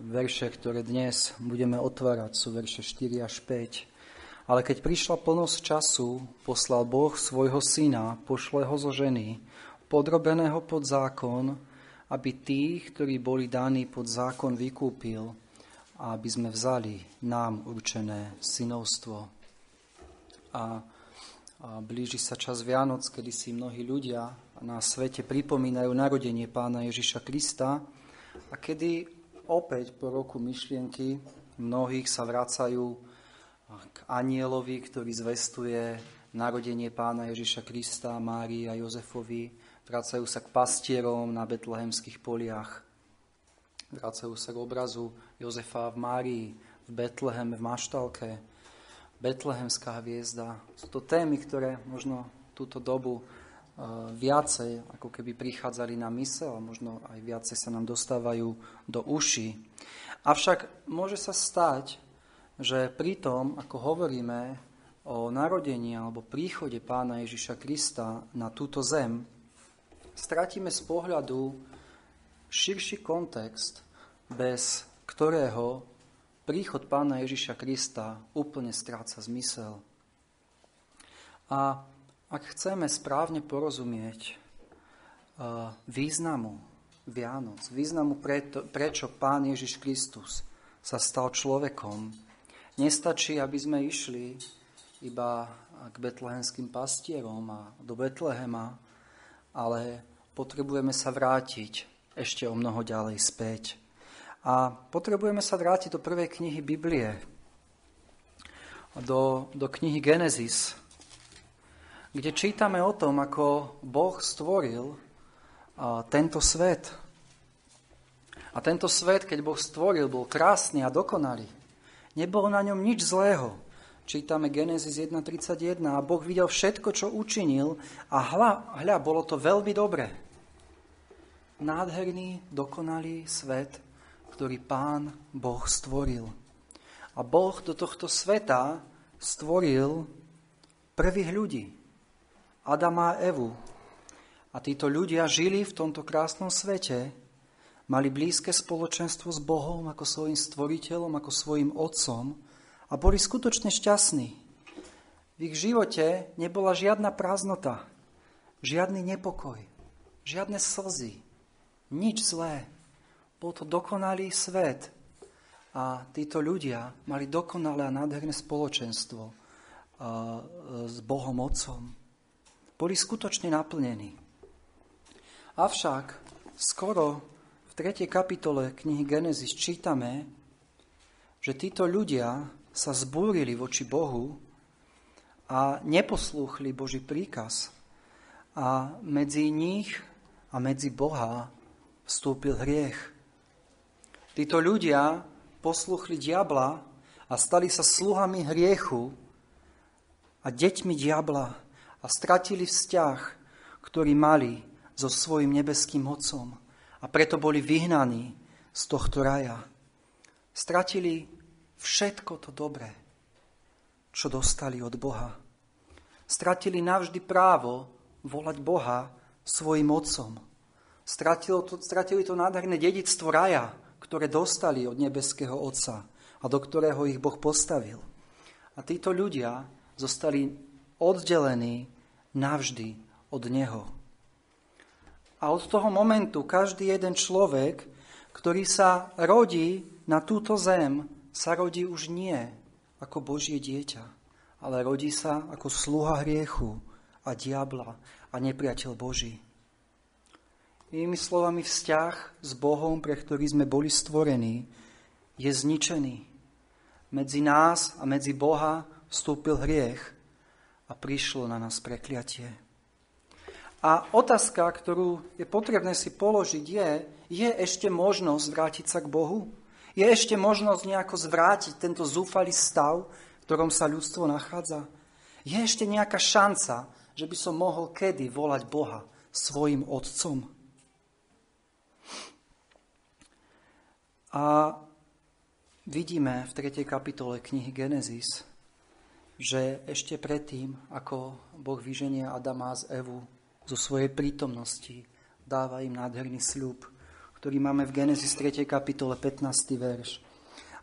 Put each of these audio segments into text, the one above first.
verše, ktoré dnes budeme otvárať, sú verše 4 až 5. Ale keď prišla plnosť času, poslal Boh svojho syna, pošle ho zo ženy, podrobeného pod zákon, aby tých, ktorí boli daní pod zákon, vykúpil a aby sme vzali nám určené synovstvo. A, a blíži sa čas Vianoc, kedy si mnohí ľudia na svete pripomínajú narodenie pána Ježiša Krista a kedy opäť po roku myšlienky mnohých sa vracajú k anielovi, ktorý zvestuje narodenie pána Ježiša Krista, Márii a Jozefovi. Vracajú sa k pastierom na betlehemských poliach. Vracajú sa k obrazu Jozefa v Márii, v Betleheme, v Maštalke. Betlehemská hviezda. Sú to témy, ktoré možno túto dobu viacej ako keby prichádzali na mysel a možno aj viacej sa nám dostávajú do uší. Avšak môže sa stať, že pri tom, ako hovoríme o narodení alebo príchode pána Ježiša Krista na túto zem, stratíme z pohľadu širší kontext, bez ktorého príchod pána Ježiša Krista úplne stráca zmysel. A ak chceme správne porozumieť uh, významu Vianoc, významu preto, prečo Pán Ježiš Kristus sa stal človekom, nestačí, aby sme išli iba k betlehenským pastierom a do Betlehema, ale potrebujeme sa vrátiť ešte o mnoho ďalej späť. A potrebujeme sa vrátiť do prvej knihy Biblie, do, do knihy Genesis, kde čítame o tom, ako Boh stvoril tento svet. A tento svet, keď Boh stvoril, bol krásny a dokonalý. Nebolo na ňom nič zlého. Čítame Genesis 1.31 a Boh videl všetko, čo učinil a hľa, hľa, bolo to veľmi dobré. Nádherný, dokonalý svet, ktorý Pán Boh stvoril. A Boh do tohto sveta stvoril prvých ľudí. Adama a Evu. A títo ľudia žili v tomto krásnom svete, mali blízke spoločenstvo s Bohom ako svojim stvoriteľom, ako svojim otcom a boli skutočne šťastní. V ich živote nebola žiadna prázdnota, žiadny nepokoj, žiadne slzy, nič zlé. Bol to dokonalý svet a títo ľudia mali dokonalé a nádherné spoločenstvo s Bohom Otcom boli skutočne naplnení. Avšak skoro v 3. kapitole knihy Genesis čítame, že títo ľudia sa zbúrili voči Bohu a neposlúchli Boží príkaz. A medzi nich a medzi Boha vstúpil hriech. Títo ľudia posluchli diabla a stali sa sluhami hriechu a deťmi diabla a stratili vzťah, ktorý mali so svojim nebeským Otcom a preto boli vyhnaní z tohto raja. Stratili všetko to dobré, čo dostali od Boha. Stratili navždy právo volať Boha svojim Otcom. Stratilo to, stratili to nádherné dedictvo raja, ktoré dostali od nebeského Otca a do ktorého ich Boh postavil. A títo ľudia zostali oddelený navždy od Neho. A od toho momentu každý jeden človek, ktorý sa rodí na túto zem, sa rodí už nie ako Božie dieťa, ale rodí sa ako sluha hriechu a diabla a nepriateľ Boží. Inými slovami, vzťah s Bohom, pre ktorý sme boli stvorení, je zničený. Medzi nás a medzi Boha vstúpil hriech a prišlo na nás prekliatie. A otázka, ktorú je potrebné si položiť, je, je ešte možnosť vrátiť sa k Bohu? Je ešte možnosť nejako zvrátiť tento zúfalý stav, v ktorom sa ľudstvo nachádza? Je ešte nejaká šanca, že by som mohol kedy volať Boha svojim otcom? A vidíme v 3. kapitole knihy Genesis, že ešte predtým, ako Boh vyženia Adama z Evu zo svojej prítomnosti, dáva im nádherný sľub, ktorý máme v Genesis 3. kapitole 15. verš.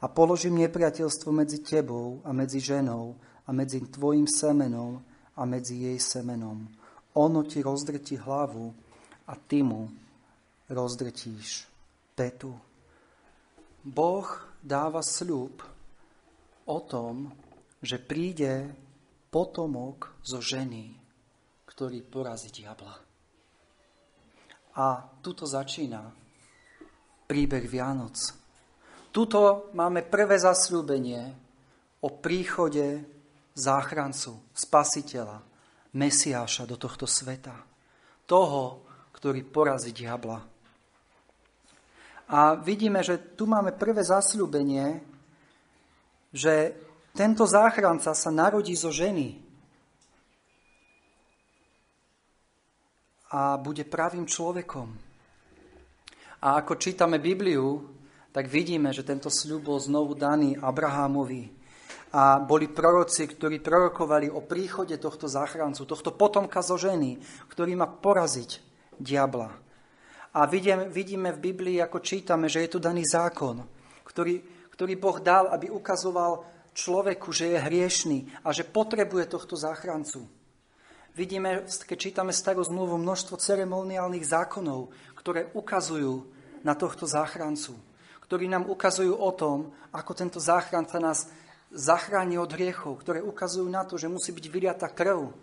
A položím nepriateľstvo medzi tebou a medzi ženou a medzi tvojim semenom a medzi jej semenom. Ono ti rozdrti hlavu a ty mu rozdrtíš petu. Boh dáva sľub o tom, že príde potomok zo ženy, ktorý porazí diabla. A tuto začína príbeh Vianoc. Tuto máme prvé zasľúbenie o príchode záchrancu, spasiteľa, Mesiáša do tohto sveta. Toho, ktorý porazí diabla. A vidíme, že tu máme prvé zasľúbenie, že tento záchranca sa narodí zo ženy, a bude pravým človekom. A ako čítame Bibliu, tak vidíme, že tento sľub bol znovu daný Abrahámovi. A boli proroci, ktorí prorokovali o príchode tohto záchrancu, tohto potomka zo ženy, ktorý má poraziť diabla. A vidíme, vidíme v Biblii, ako čítame, že je tu daný zákon, ktorý, ktorý Boh dal, aby ukazoval človeku, že je hriešný a že potrebuje tohto záchrancu vidíme, keď čítame starú zmluvu, množstvo ceremoniálnych zákonov, ktoré ukazujú na tohto záchrancu, ktorí nám ukazujú o tom, ako tento záchranca nás zachráni od hriechov, ktoré ukazujú na to, že musí byť vyliata krv.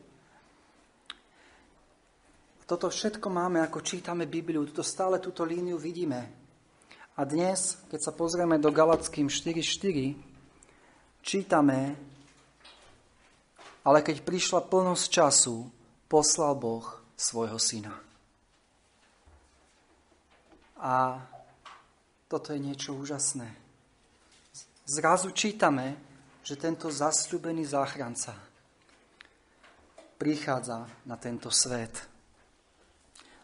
Toto všetko máme, ako čítame Bibliu, toto stále túto líniu vidíme. A dnes, keď sa pozrieme do Galackým 4.4, čítame, ale keď prišla plnosť času, poslal Boh svojho syna. A toto je niečo úžasné. Zrazu čítame, že tento zasľúbený záchranca prichádza na tento svet.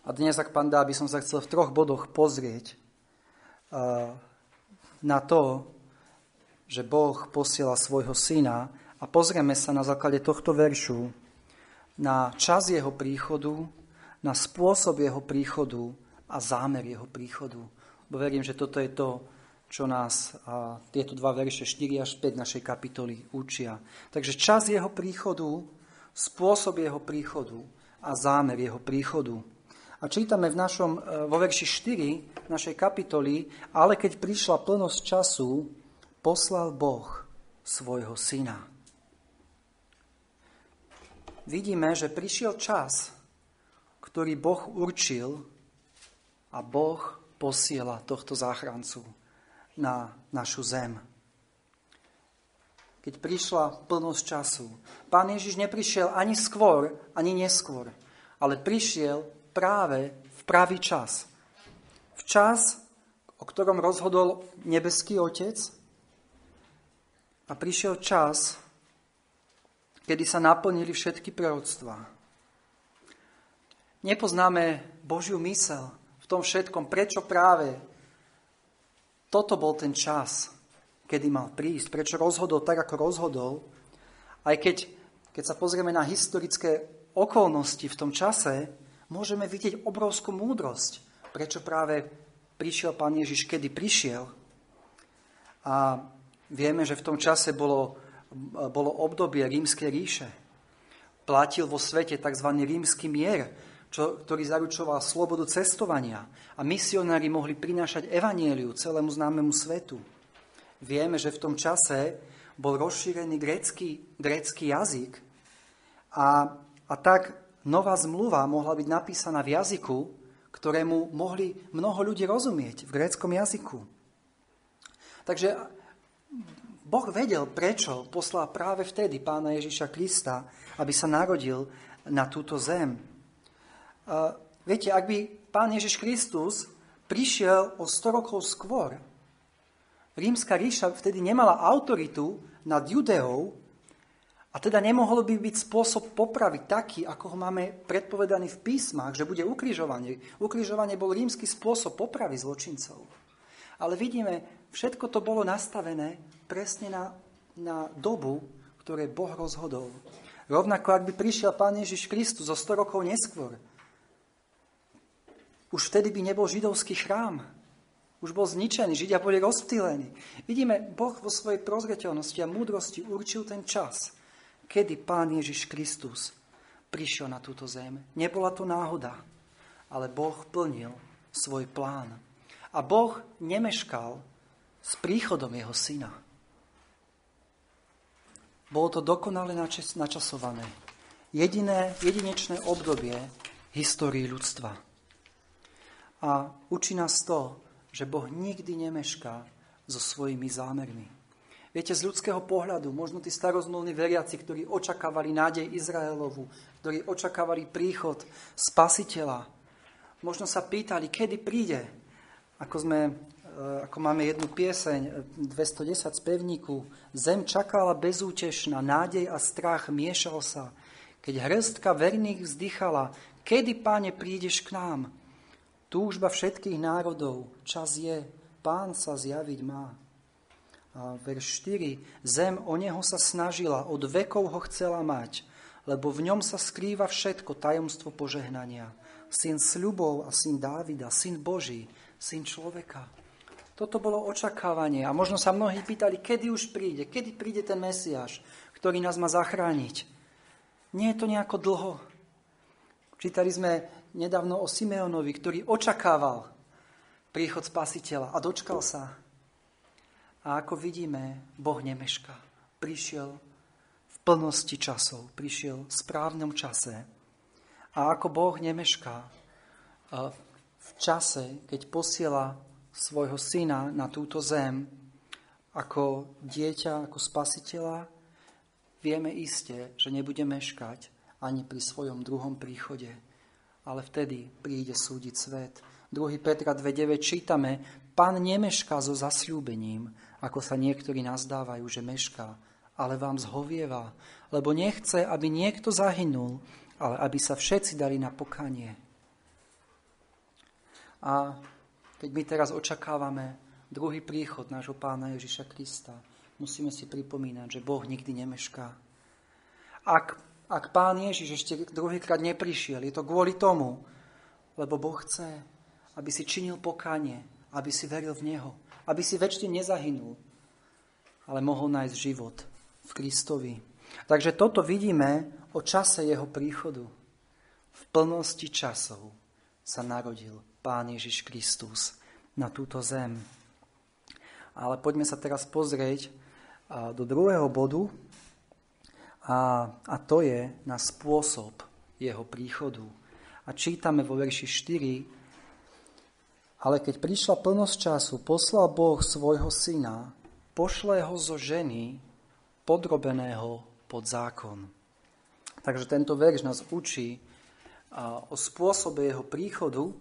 A dnes, ak pán dá, by som sa chcel v troch bodoch pozrieť uh, na to, že Boh posiela svojho syna a pozrieme sa na základe tohto veršu na čas jeho príchodu, na spôsob jeho príchodu a zámer jeho príchodu. Bo verím, že toto je to, čo nás a tieto dva verše 4 až 5 našej kapitoly učia. Takže čas jeho príchodu, spôsob jeho príchodu a zámer jeho príchodu. A čítame v našom, e, vo verši 4 našej kapitoly, ale keď prišla plnosť času, poslal Boh svojho syna vidíme, že prišiel čas, ktorý Boh určil a Boh posiela tohto záchrancu na našu zem. Keď prišla plnosť času. Pán Ježiš neprišiel ani skôr, ani neskôr, ale prišiel práve v pravý čas. V čas, o ktorom rozhodol nebeský Otec a prišiel čas, kedy sa naplnili všetky proroctvá. Nepoznáme Božiu mysel v tom všetkom, prečo práve toto bol ten čas, kedy mal prísť, prečo rozhodol tak, ako rozhodol. Aj keď, keď sa pozrieme na historické okolnosti v tom čase, môžeme vidieť obrovskú múdrosť, prečo práve prišiel Pán Ježiš, kedy prišiel. A vieme, že v tom čase bolo bolo obdobie rímskej ríše. Platil vo svete tzv. rímsky mier, čo, ktorý zaručoval slobodu cestovania a misionári mohli prinášať evanieliu celému známemu svetu. Vieme, že v tom čase bol rozšírený grécky, grécky jazyk a, a tak nová zmluva mohla byť napísaná v jazyku, ktorému mohli mnoho ľudí rozumieť v gréckom jazyku. Takže Boh vedel, prečo poslal práve vtedy pána Ježiša Krista, aby sa narodil na túto zem. Uh, viete, ak by pán Ježiš Kristus prišiel o 100 rokov skôr, rímska ríša vtedy nemala autoritu nad Judeou a teda nemohol by byť spôsob popravy taký, ako ho máme predpovedaný v písmach, že bude ukrižovanie. Ukrižovanie bol rímsky spôsob popravy zločincov. Ale vidíme, všetko to bolo nastavené presne na, na dobu, ktoré Boh rozhodol. Rovnako, ak by prišiel Pán Ježiš Kristus zo 100 rokov neskôr, už vtedy by nebol židovský chrám. Už bol zničený, Židia boli rozptýlení. Vidíme, Boh vo svojej prozreteľnosti a múdrosti určil ten čas, kedy Pán Ježiš Kristus prišiel na túto zem. Nebola to náhoda, ale Boh plnil svoj plán. A Boh nemeškal s príchodom jeho syna. Bolo to dokonale načasované. Jediné, jedinečné obdobie histórii ľudstva. A učí nás to, že Boh nikdy nemešká so svojimi zámermi. Viete, z ľudského pohľadu, možno tí starozmluvní veriaci, ktorí očakávali nádej Izraelovu, ktorí očakávali príchod spasiteľa, možno sa pýtali, kedy príde. Ako, sme, e, ako máme jednu pieseň 210 z pevníku, zem čakala bezútešná, nádej a strach miešal sa. Keď hrstka verných vzdychala, kedy, páne, prídeš k nám? Túžba všetkých národov, čas je, pán sa zjaviť má. A verš 4. Zem o neho sa snažila, od vekov ho chcela mať, lebo v ňom sa skrýva všetko tajomstvo požehnania. Syn sľubov a syn Dávida, syn Boží, syn človeka. Toto bolo očakávanie a možno sa mnohí pýtali, kedy už príde, kedy príde ten Mesiáš, ktorý nás má zachrániť. Nie je to nejako dlho. Čítali sme nedávno o Simeonovi, ktorý očakával príchod spasiteľa a dočkal sa. A ako vidíme, Boh nemeška. Prišiel v plnosti časov, prišiel v správnom čase. A ako Boh nemešká v čase, keď posiela svojho syna na túto zem ako dieťa, ako spasiteľa, vieme iste, že nebude meškať ani pri svojom druhom príchode ale vtedy príde súdiť svet. 2. Petra 2.9 čítame, Pán nemešká so zasľúbením, ako sa niektorí nazdávajú, že mešká, ale vám zhovieva, lebo nechce, aby niekto zahynul, ale aby sa všetci dali na pokanie. A keď my teraz očakávame druhý príchod nášho pána Ježiša Krista, musíme si pripomínať, že Boh nikdy nemešká. Ak ak pán Ježiš ešte druhýkrát neprišiel, je to kvôli tomu, lebo Boh chce, aby si činil pokánie, aby si veril v Neho, aby si väčšine nezahynul, ale mohol nájsť život v Kristovi. Takže toto vidíme o čase Jeho príchodu. V plnosti časov sa narodil Pán Ježiš Kristus na túto zem. Ale poďme sa teraz pozrieť do druhého bodu, a, a to je na spôsob jeho príchodu. A čítame vo verši 4, ale keď prišla plnosť času, poslal Boh svojho syna, pošle ho zo ženy podrobeného pod zákon. Takže tento verš nás učí o spôsobe jeho príchodu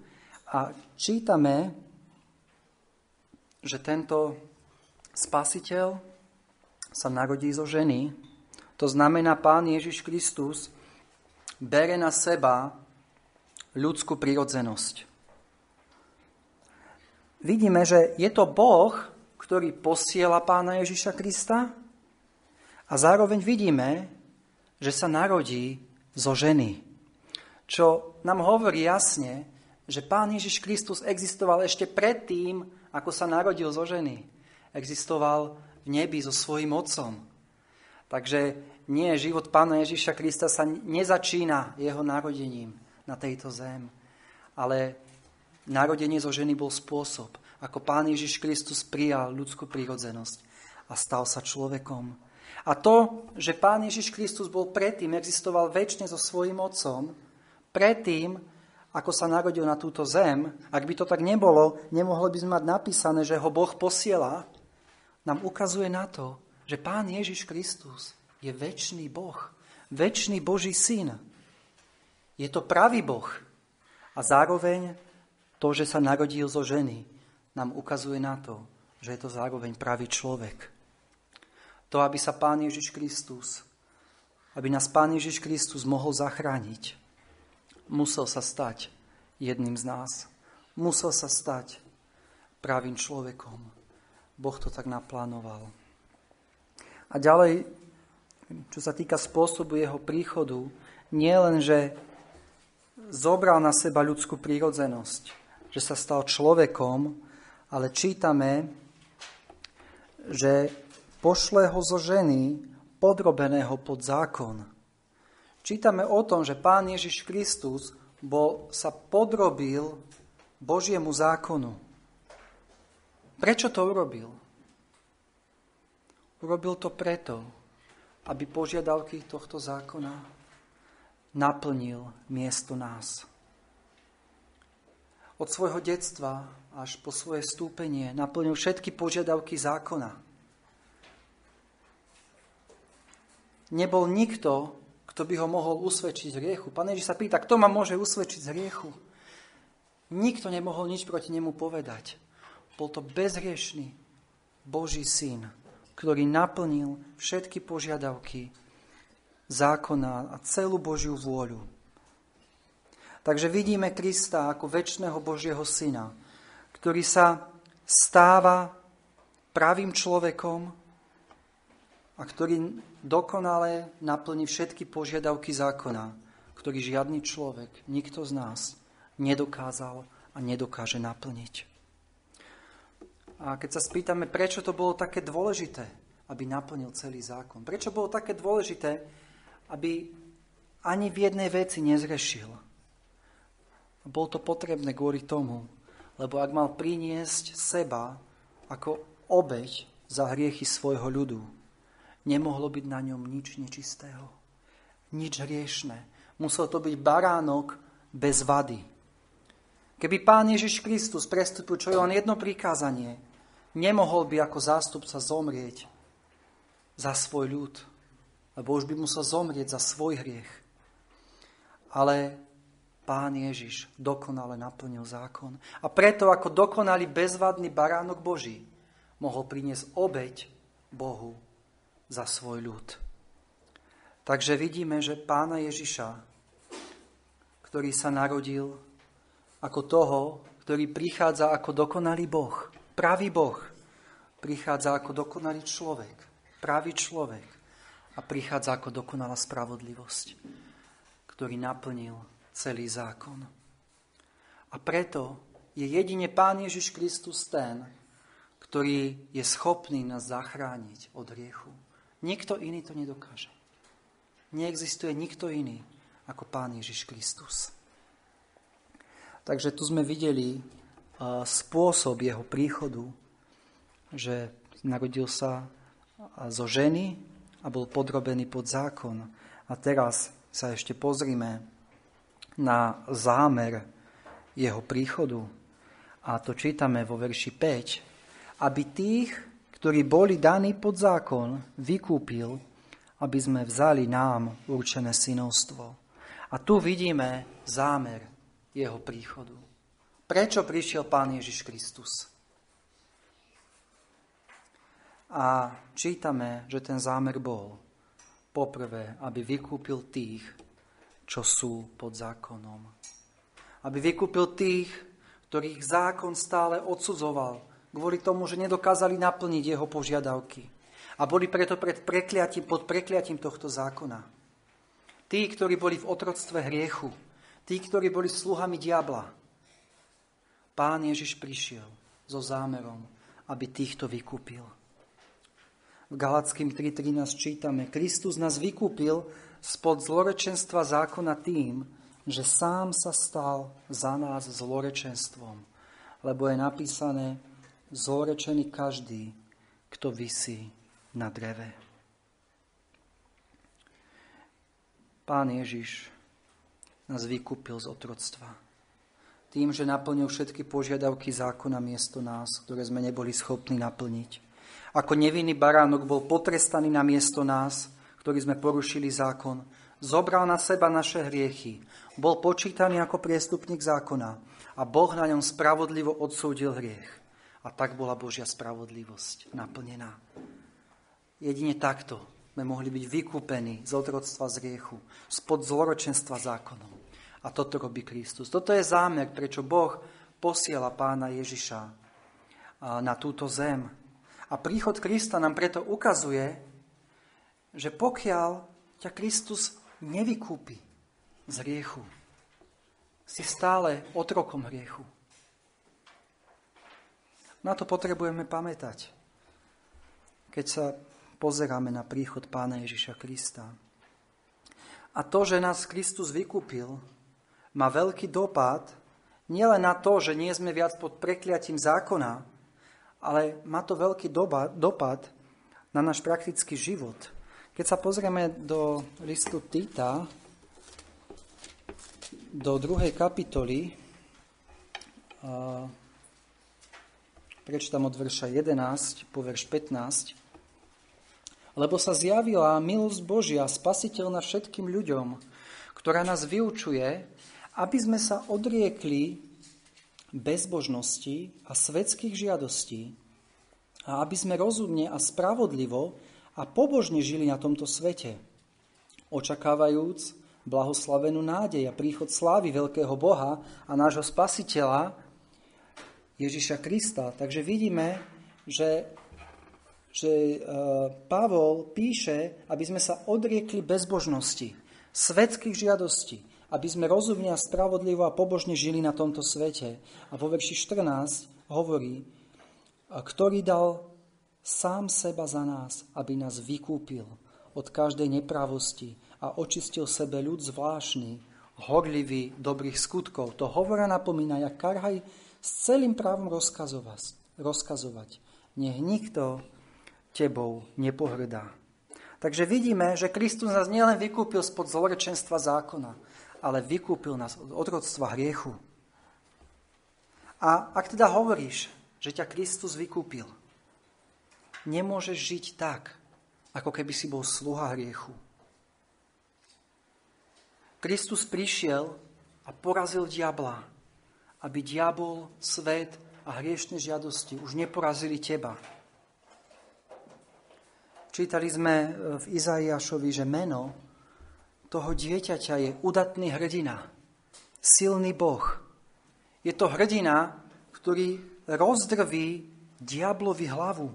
a čítame, že tento spasiteľ sa narodí zo ženy, to znamená, Pán Ježiš Kristus bere na seba ľudskú prirodzenosť. Vidíme, že je to Boh, ktorý posiela Pána Ježiša Krista a zároveň vidíme, že sa narodí zo ženy. Čo nám hovorí jasne, že Pán Ježiš Kristus existoval ešte predtým, ako sa narodil zo ženy. Existoval v nebi so svojím otcom. Takže nie, život Pána Ježiša Krista sa nezačína jeho narodením na tejto zem, ale narodenie zo ženy bol spôsob, ako Pán Ježiš Kristus prijal ľudskú prírodzenosť a stal sa človekom. A to, že Pán Ježiš Kristus bol predtým, existoval väčšine so svojím otcom, predtým, ako sa narodil na túto zem, ak by to tak nebolo, nemohli by sme mať napísané, že ho Boh posiela, nám ukazuje na to, že Pán Ježiš Kristus je väčší Boh, väčší Boží syn. Je to pravý Boh. A zároveň to, že sa narodil zo ženy, nám ukazuje na to, že je to zároveň pravý človek. To, aby sa Pán Ježiš Kristus, aby nás Pán Ježiš Kristus mohol zachrániť, musel sa stať jedným z nás. Musel sa stať pravým človekom. Boh to tak naplánoval. A ďalej, čo sa týka spôsobu jeho príchodu, nie len, že zobral na seba ľudskú prírodzenosť, že sa stal človekom, ale čítame, že pošle ho zo ženy podrobeného pod zákon. Čítame o tom, že Pán Ježiš Kristus bol, sa podrobil Božiemu zákonu. Prečo to urobil? Urobil to preto, aby požiadavky tohto zákona naplnil miesto nás. Od svojho detstva až po svoje stúpenie naplnil všetky požiadavky zákona. Nebol nikto, kto by ho mohol usvedčiť hriechu. Pán Ježiš sa pýta, kto ma môže usvedčiť z hriechu? Nikto nemohol nič proti nemu povedať. Bol to bezhriešný Boží syn, ktorý naplnil všetky požiadavky zákona a celú Božiu vôľu. Takže vidíme Krista ako väčšného Božieho syna, ktorý sa stáva pravým človekom a ktorý dokonale naplní všetky požiadavky zákona, ktorý žiadny človek, nikto z nás nedokázal a nedokáže naplniť. A keď sa spýtame, prečo to bolo také dôležité, aby naplnil celý zákon, prečo bolo také dôležité, aby ani v jednej veci nezrešil. Bolo to potrebné kvôli tomu, lebo ak mal priniesť seba ako obeď za hriechy svojho ľudu, nemohlo byť na ňom nič nečistého, nič hriešné. Musel to byť baránok bez vady. Keby Pán Ježiš Kristus prestúpil čo je len jedno prikázanie, nemohol by ako zástupca zomrieť za svoj ľud, lebo už by musel zomrieť za svoj hriech. Ale Pán Ježiš dokonale naplnil zákon. A preto ako dokonalý bezvadný baránok Boží mohol priniesť obeď Bohu za svoj ľud. Takže vidíme, že pána Ježiša, ktorý sa narodil ako toho, ktorý prichádza ako dokonalý Boh. Pravý Boh prichádza ako dokonalý človek. Pravý človek. A prichádza ako dokonalá spravodlivosť, ktorý naplnil celý zákon. A preto je jedine Pán Ježiš Kristus ten, ktorý je schopný nás zachrániť od hriechu. Nikto iný to nedokáže. Neexistuje nikto iný ako Pán Ježiš Kristus. Takže tu sme videli spôsob jeho príchodu, že narodil sa zo ženy a bol podrobený pod zákon. A teraz sa ešte pozrime na zámer jeho príchodu. A to čítame vo verši 5. Aby tých, ktorí boli daní pod zákon, vykúpil, aby sme vzali nám určené synovstvo. A tu vidíme zámer jeho príchodu. Prečo prišiel Pán Ježiš Kristus? A čítame, že ten zámer bol poprvé, aby vykúpil tých, čo sú pod zákonom. Aby vykúpil tých, ktorých zákon stále odsudzoval, kvôli tomu, že nedokázali naplniť jeho požiadavky. A boli preto pred prekliatím, pod prekliatím tohto zákona. Tí, ktorí boli v otroctve hriechu, Tí, ktorí boli sluhami diabla. Pán Ježiš prišiel so zámerom, aby týchto vykúpil. V Galackým 3.13 čítame, Kristus nás vykúpil spod zlorečenstva zákona tým, že sám sa stal za nás zlorečenstvom, lebo je napísané, zlorečený každý, kto vysí na dreve. Pán Ježiš nás vykúpil z otroctva. Tým, že naplnil všetky požiadavky zákona miesto nás, ktoré sme neboli schopní naplniť. Ako nevinný baránok bol potrestaný na miesto nás, ktorí sme porušili zákon, zobral na seba naše hriechy, bol počítaný ako priestupník zákona a Boh na ňom spravodlivo odsúdil hriech. A tak bola Božia spravodlivosť naplnená. Jedine takto sme mohli byť vykúpení z otroctva z riechu, spod zloročenstva zákonom. A toto robí Kristus. Toto je zámer, prečo Boh posiela pána Ježiša na túto zem. A príchod Krista nám preto ukazuje, že pokiaľ ťa Kristus nevykúpi z hriechu, si stále otrokom hriechu. Na to potrebujeme pamätať, keď sa pozeráme na príchod Pána Ježiša Krista. A to, že nás Kristus vykúpil, má veľký dopad nielen na to, že nie sme viac pod prekliatím zákona, ale má to veľký dopad na náš praktický život. Keď sa pozrieme do listu Tita, do druhej kapitoly, prečítam od verša 11 po verš 15, lebo sa zjavila milosť Božia, spasiteľná všetkým ľuďom, ktorá nás vyučuje, aby sme sa odriekli bezbožnosti a svetských žiadostí a aby sme rozumne a spravodlivo a pobožne žili na tomto svete, očakávajúc blahoslavenú nádej a príchod slávy veľkého Boha a nášho spasiteľa Ježiša Krista. Takže vidíme, že, že e, Pavol píše, aby sme sa odriekli bezbožnosti, svetských žiadostí, aby sme rozumne a spravodlivo a pobožne žili na tomto svete. A vo verši 14 hovorí, ktorý dal sám seba za nás, aby nás vykúpil od každej nepravosti a očistil sebe ľud zvláštny, horlivý dobrých skutkov. To hovora napomína, jak karhaj s celým právom rozkazovať. rozkazovať. Nech nikto tebou nepohrdá. Takže vidíme, že Kristus nás nielen vykúpil spod zlorečenstva zákona, ale vykúpil nás od odrodstva hriechu. A ak teda hovoríš, že ťa Kristus vykúpil, nemôžeš žiť tak, ako keby si bol sluha hriechu. Kristus prišiel a porazil diabla, aby diabol, svet a hriešne žiadosti už neporazili teba. Čítali sme v Izaiášovi, že meno toho dieťaťa je udatný hrdina, silný Boh. Je to hrdina, ktorý rozdrví diablovi hlavu,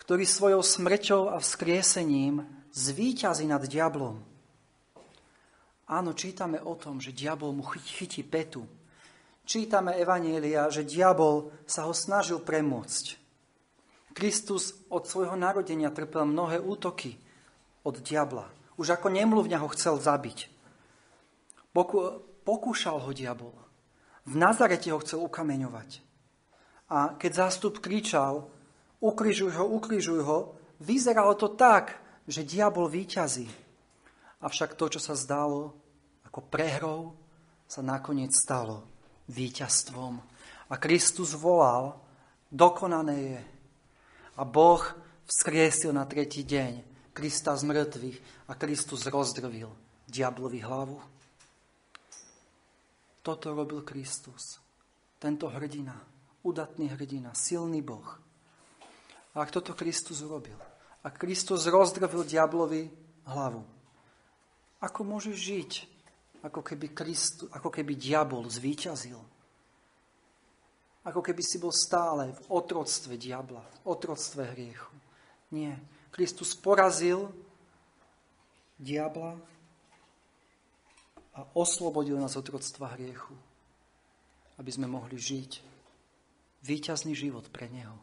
ktorý svojou smrťou a vzkriesením zvíťazí nad diablom. Áno, čítame o tom, že diabol mu chytí petu. Čítame Evanielia, že diabol sa ho snažil premôcť. Kristus od svojho narodenia trpel mnohé útoky od diabla. Už ako nemluvňa ho chcel zabiť. Poku, pokúšal ho diabol. V Nazarete ho chcel ukameňovať. A keď zástup kričal, ukrižuj ho, ukrižuj ho, vyzeralo to tak, že diabol výťazí. Avšak to, čo sa zdalo ako prehrou, sa nakoniec stalo víťazstvom. A Kristus volal, dokonané je. A Boh vzkriesil na tretí deň Krista z mŕtvych a Kristus rozdrvil diablovi hlavu. Toto robil Kristus. Tento hrdina, udatný hrdina, silný Boh. A ak toto Kristus urobil, a Kristus rozdrvil diablovi hlavu, ako môže žiť, ako keby, Christu, ako keby diabol zvíťazil? Ako keby si bol stále v otroctve diabla, v otroctve hriechu. Nie. Kristus porazil diabla a oslobodil nás od rodstva hriechu, aby sme mohli žiť víťazný život pre Neho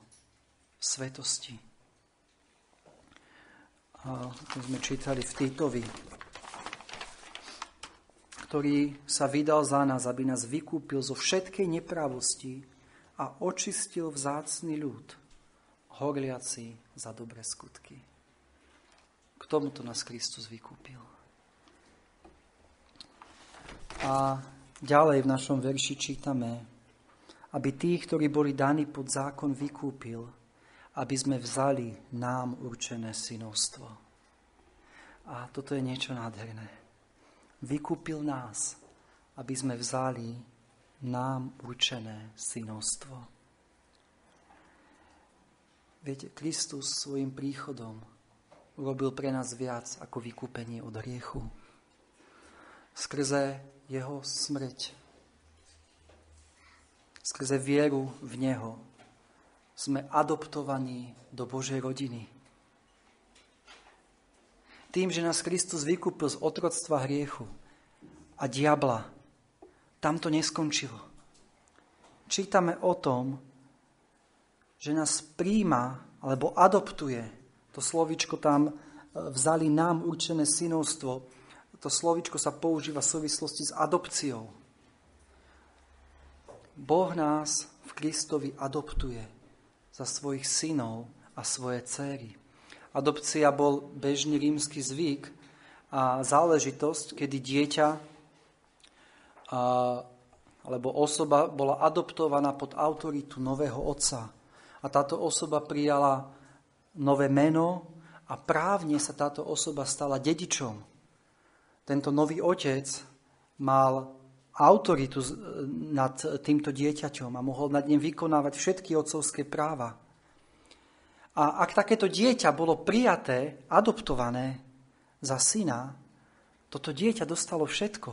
v svetosti. A to sme čítali v Týtovi, ktorý sa vydal za nás, aby nás vykúpil zo všetkej nepravosti a očistil vzácný ľud, horliaci za dobré skutky. K tomuto nás Kristus vykúpil. A ďalej v našom verši čítame, aby tí, ktorí boli daní pod zákon, vykúpil, aby sme vzali nám určené synovstvo. A toto je niečo nádherné. Vykúpil nás, aby sme vzali nám určené synovstvo. Viete, Kristus svojim príchodom urobil pre nás viac ako vykúpenie od hriechu. Skrze jeho smrť, skrze vieru v Neho sme adoptovaní do Božej rodiny. Tým, že nás Kristus vykúpil z otroctva hriechu a diabla, tam to neskončilo. Čítame o tom, že nás príjma alebo adoptuje. To slovičko tam e, vzali nám určené synovstvo. To slovičko sa používa v súvislosti s adopciou. Boh nás v Kristovi adoptuje za svojich synov a svoje céry. Adopcia bol bežný rímsky zvyk a záležitosť, kedy dieťa a, alebo osoba bola adoptovaná pod autoritu nového otca a táto osoba prijala nové meno a právne sa táto osoba stala dedičom. Tento nový otec mal autoritu nad týmto dieťaťom a mohol nad ním vykonávať všetky otcovské práva. A ak takéto dieťa bolo prijaté, adoptované za syna, toto dieťa dostalo všetko.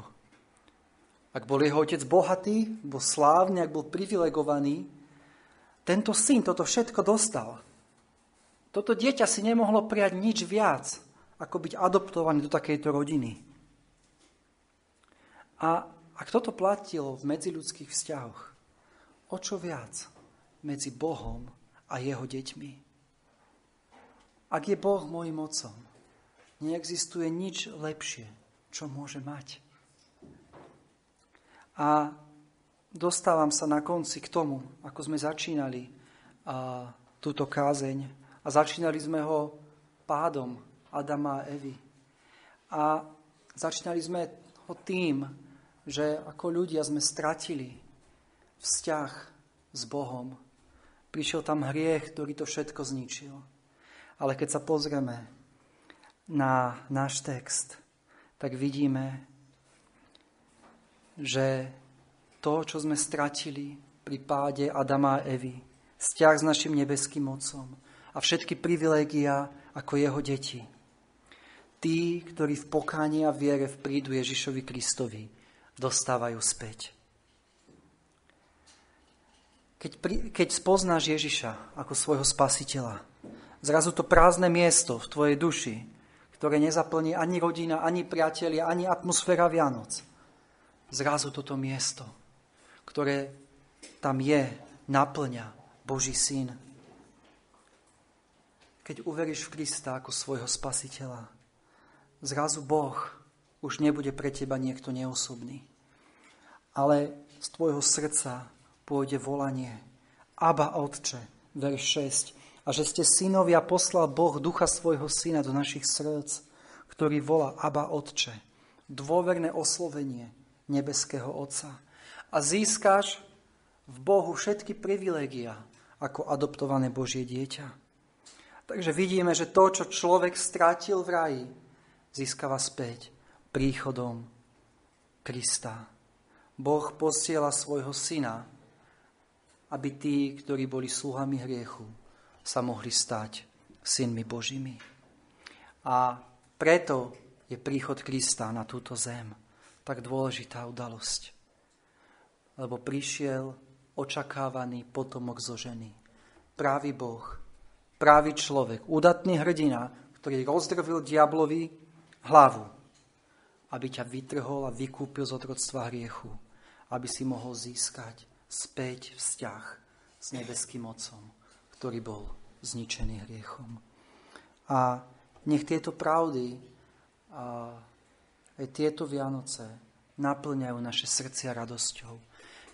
Ak bol jeho otec bohatý, bol slávny, ak bol privilegovaný, tento syn toto všetko dostal. Toto dieťa si nemohlo prijať nič viac, ako byť adoptovaný do takejto rodiny. A ak toto platilo v medziľudských vzťahoch, o čo viac medzi Bohom a jeho deťmi? Ak je Boh môjim otcom, neexistuje nič lepšie, čo môže mať. A dostávam sa na konci k tomu, ako sme začínali a, túto kázeň. A začínali sme ho pádom Adama a Evy. A začínali sme ho tým, že ako ľudia sme stratili vzťah s Bohom. Prišiel tam hriech, ktorý to všetko zničil. Ale keď sa pozrieme na náš text, tak vidíme, že to, čo sme stratili pri páde Adama a Evy, vzťah s našim nebeským Otcom a všetky privilégia ako jeho deti. Tí, ktorí v pokáni a viere v prídu Ježišovi Kristovi dostávajú späť. Keď, pri, keď spoznáš Ježiša ako svojho spasiteľa, zrazu to prázdne miesto v tvojej duši, ktoré nezaplní ani rodina, ani priatelia, ani atmosféra Vianoc, zrazu toto miesto ktoré tam je, naplňa Boží syn. Keď uveríš v Krista ako svojho spasiteľa, zrazu Boh už nebude pre teba niekto neosobný. Ale z tvojho srdca pôjde volanie. Aba, Otče, verš 6. A že ste synovia, poslal Boh ducha svojho syna do našich srdc, ktorý volá Aba, Otče. Dôverné oslovenie nebeského Otca a získaš v Bohu všetky privilégia ako adoptované Božie dieťa. Takže vidíme, že to, čo človek strátil v raji, získava späť príchodom Krista. Boh posiela svojho syna, aby tí, ktorí boli sluhami hriechu, sa mohli stať synmi Božími. A preto je príchod Krista na túto zem tak dôležitá udalosť lebo prišiel očakávaný potomok zo ženy. Právý Boh, právý človek, údatný hrdina, ktorý rozdrvil diablovi hlavu, aby ťa vytrhol a vykúpil z otroctva hriechu, aby si mohol získať späť vzťah s nebeským Otcom, ktorý bol zničený hriechom. A nech tieto pravdy a aj tieto Vianoce naplňajú naše srdcia radosťou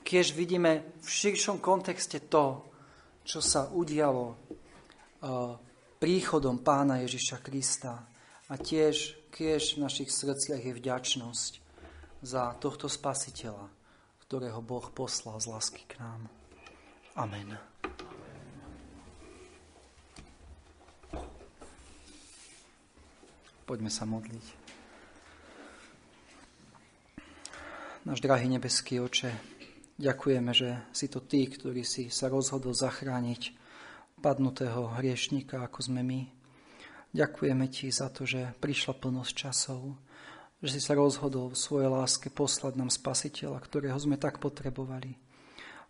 keď vidíme v širšom kontexte to, čo sa udialo príchodom pána Ježiša Krista a tiež, keď v našich srdciach je vďačnosť za tohto spasiteľa, ktorého Boh poslal z lásky k nám. Amen. Poďme sa modliť. Náš drahý nebeský oče, Ďakujeme, že si to Ty, ktorý si sa rozhodol zachrániť padnutého hriešnika, ako sme my. Ďakujeme Ti za to, že prišla plnosť časov, že si sa rozhodol v svojej láske poslať nám spasiteľa, ktorého sme tak potrebovali.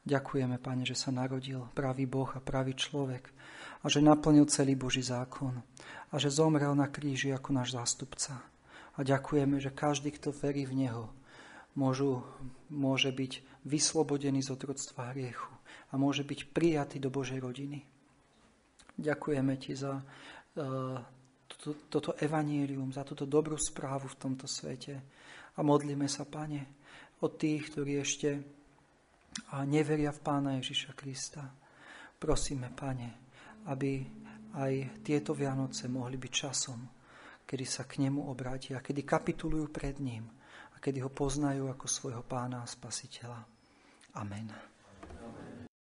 Ďakujeme, Pane, že sa narodil pravý Boh a pravý človek a že naplnil celý Boží zákon a že zomrel na kríži ako náš zástupca. A ďakujeme, že každý, kto verí v Neho, môžu, môže byť vyslobodený z otroctva hriechu a môže byť prijatý do Božej rodiny. Ďakujeme Ti za toto, toto evanílium, za túto dobrú správu v tomto svete. A modlíme sa, Pane, od tých, ktorí ešte neveria v Pána Ježiša Krista. Prosíme, Pane, aby aj tieto Vianoce mohli byť časom, kedy sa k nemu obrátia, kedy kapitulujú pred ním a kedy ho poznajú ako svojho pána a spasiteľa. Amen.